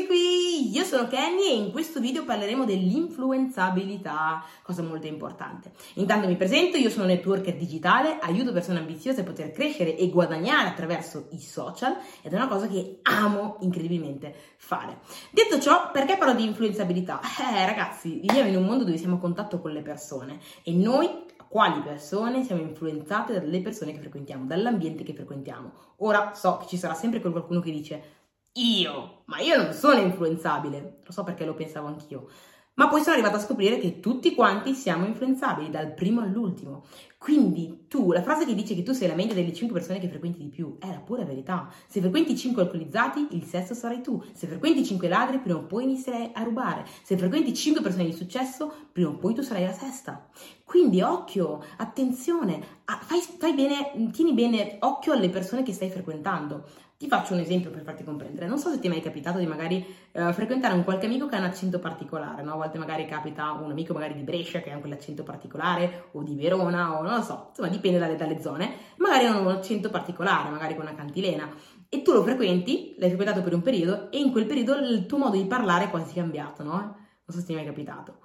Eccoci qui, io sono Kenny e in questo video parleremo dell'influenzabilità, cosa molto importante. Intanto mi presento, io sono networker digitale, aiuto persone ambiziose a poter crescere e guadagnare attraverso i social ed è una cosa che amo incredibilmente fare. Detto ciò, perché parlo di influenzabilità? Eh ragazzi, viviamo in un mondo dove siamo a contatto con le persone e noi quali persone siamo influenzate dalle persone che frequentiamo, dall'ambiente che frequentiamo. Ora so che ci sarà sempre qualcuno che dice io, ma io non sono influenzabile, lo so perché lo pensavo anch'io, ma poi sono arrivata a scoprire che tutti quanti siamo influenzabili, dal primo all'ultimo. Quindi tu, la frase che dice che tu sei la media delle 5 persone che frequenti di più, è la pura verità. Se frequenti 5 alcolizzati, il sesto sarai tu. Se frequenti 5 ladri, prima o poi inizierai a rubare. Se frequenti 5 persone di successo, prima o poi tu sarai la sesta. Quindi occhio, attenzione, fai, fai bene, tieni bene occhio alle persone che stai frequentando. Ti faccio un esempio per farti comprendere. Non so se ti è mai capitato di magari uh, frequentare un qualche amico che ha un accento particolare, no? A volte magari capita un amico magari di Brescia che ha quell'accento particolare, o di Verona, o non lo so, insomma dipende dalle, dalle zone. Magari hanno un accento particolare, magari con una cantilena. E tu lo frequenti, l'hai frequentato per un periodo, e in quel periodo il tuo modo di parlare è quasi cambiato, no? Non so se ti è mai capitato.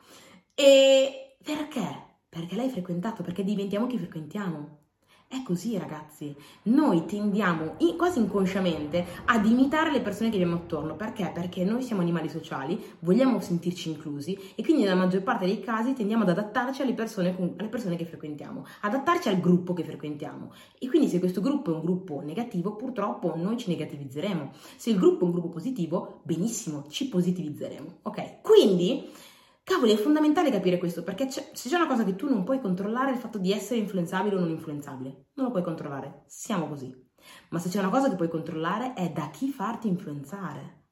E perché? Perché l'hai frequentato, perché diventiamo chi frequentiamo. È così ragazzi, noi tendiamo quasi inconsciamente ad imitare le persone che abbiamo attorno, perché? Perché noi siamo animali sociali, vogliamo sentirci inclusi e quindi nella maggior parte dei casi tendiamo ad adattarci alle persone, alle persone che frequentiamo, adattarci al gruppo che frequentiamo. E quindi se questo gruppo è un gruppo negativo purtroppo noi ci negativizzeremo, se il gruppo è un gruppo positivo benissimo ci positivizzeremo, ok? Quindi Cavoli, è fondamentale capire questo, perché c'è, se c'è una cosa che tu non puoi controllare è il fatto di essere influenzabile o non influenzabile. Non lo puoi controllare, siamo così. Ma se c'è una cosa che puoi controllare è da chi farti influenzare.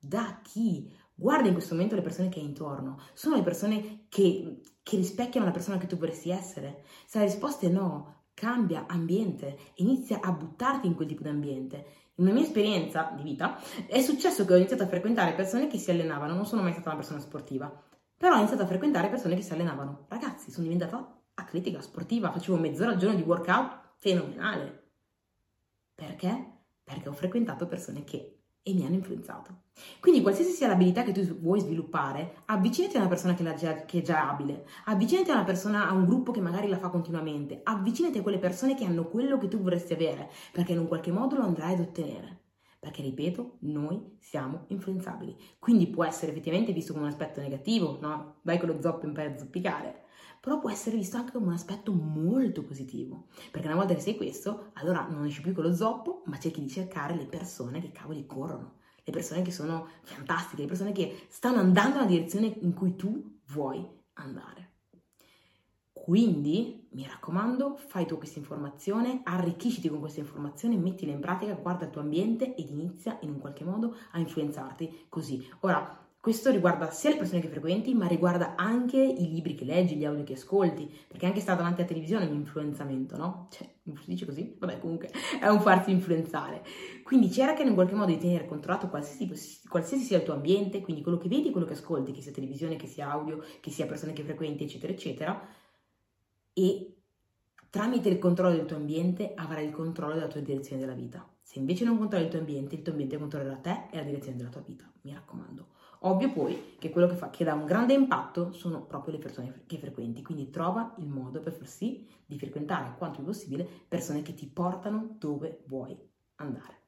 Da chi? Guarda in questo momento le persone che hai intorno. Sono le persone che, che rispecchiano la persona che tu vorresti essere? Se la risposta è no, cambia ambiente, inizia a buttarti in quel tipo di ambiente nella mia esperienza di vita è successo che ho iniziato a frequentare persone che si allenavano, non sono mai stata una persona sportiva, però ho iniziato a frequentare persone che si allenavano. Ragazzi, sono diventata atletica, sportiva, facevo mezz'ora al giorno di workout fenomenale. Perché? Perché ho frequentato persone che e mi hanno influenzato. Quindi qualsiasi sia l'abilità che tu vuoi sviluppare, avvicinati a una persona che, già, che, è già abile, avvicinati a una persona, a un gruppo che magari la fa continuamente, avvicinati a quelle persone che hanno quello che tu vorresti avere, perché in un qualche modo lo andrai ad ottenere. Perché, ripeto, noi siamo influenzabili. Quindi può essere effettivamente visto come un aspetto negativo, no? Vai con lo zoppo impari a zoppicare però può essere visto anche come un aspetto molto positivo, perché una volta che sei questo, allora non esci più con lo zoppo, ma cerchi di cercare le persone che cavoli corrono, le persone che sono fantastiche, le persone che stanno andando nella direzione in cui tu vuoi andare. Quindi, mi raccomando, fai tu questa informazione, arricchisciti con questa informazione, mettila in pratica, guarda il tuo ambiente ed inizia in un qualche modo a influenzarti così. Ora, questo riguarda sia le persone che frequenti, ma riguarda anche i libri che leggi, gli audio che ascolti, perché anche stare davanti alla televisione è un influenzamento, no? Cioè, si dice così? Vabbè, comunque è un farsi influenzare. Quindi cerca in qualche modo di tenere controllato qualsiasi, qualsiasi sia il tuo ambiente, quindi quello che vedi, quello che ascolti, che sia televisione, che sia audio, che sia persone che frequenti, eccetera, eccetera, e tramite il controllo del tuo ambiente avrai il controllo della tua direzione della vita. Se invece non controlli il tuo ambiente, il tuo ambiente controllerà te e la direzione della tua vita, mi raccomando. Ovvio poi che quello che, fa, che dà un grande impatto sono proprio le persone che frequenti, quindi trova il modo per far sì di frequentare quanto più possibile persone che ti portano dove vuoi andare.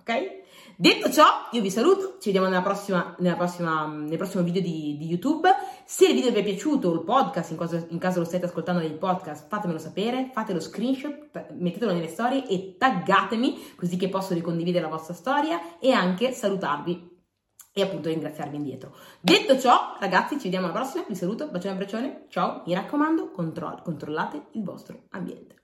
Ok? Detto ciò, io vi saluto, ci vediamo nella prossima, nella prossima, nel prossimo video di, di, YouTube. Se il video vi è piaciuto, il podcast, in caso, in caso lo state ascoltando nel podcast, fatemelo sapere, fate lo screenshot, mettetelo nelle storie e taggatemi così che posso ricondividere la vostra storia e anche salutarvi e appunto ringraziarvi indietro. Detto ciò, ragazzi, ci vediamo alla prossima. Vi saluto, bacione e abbraccione. Ciao, mi raccomando, controll- controllate il vostro ambiente.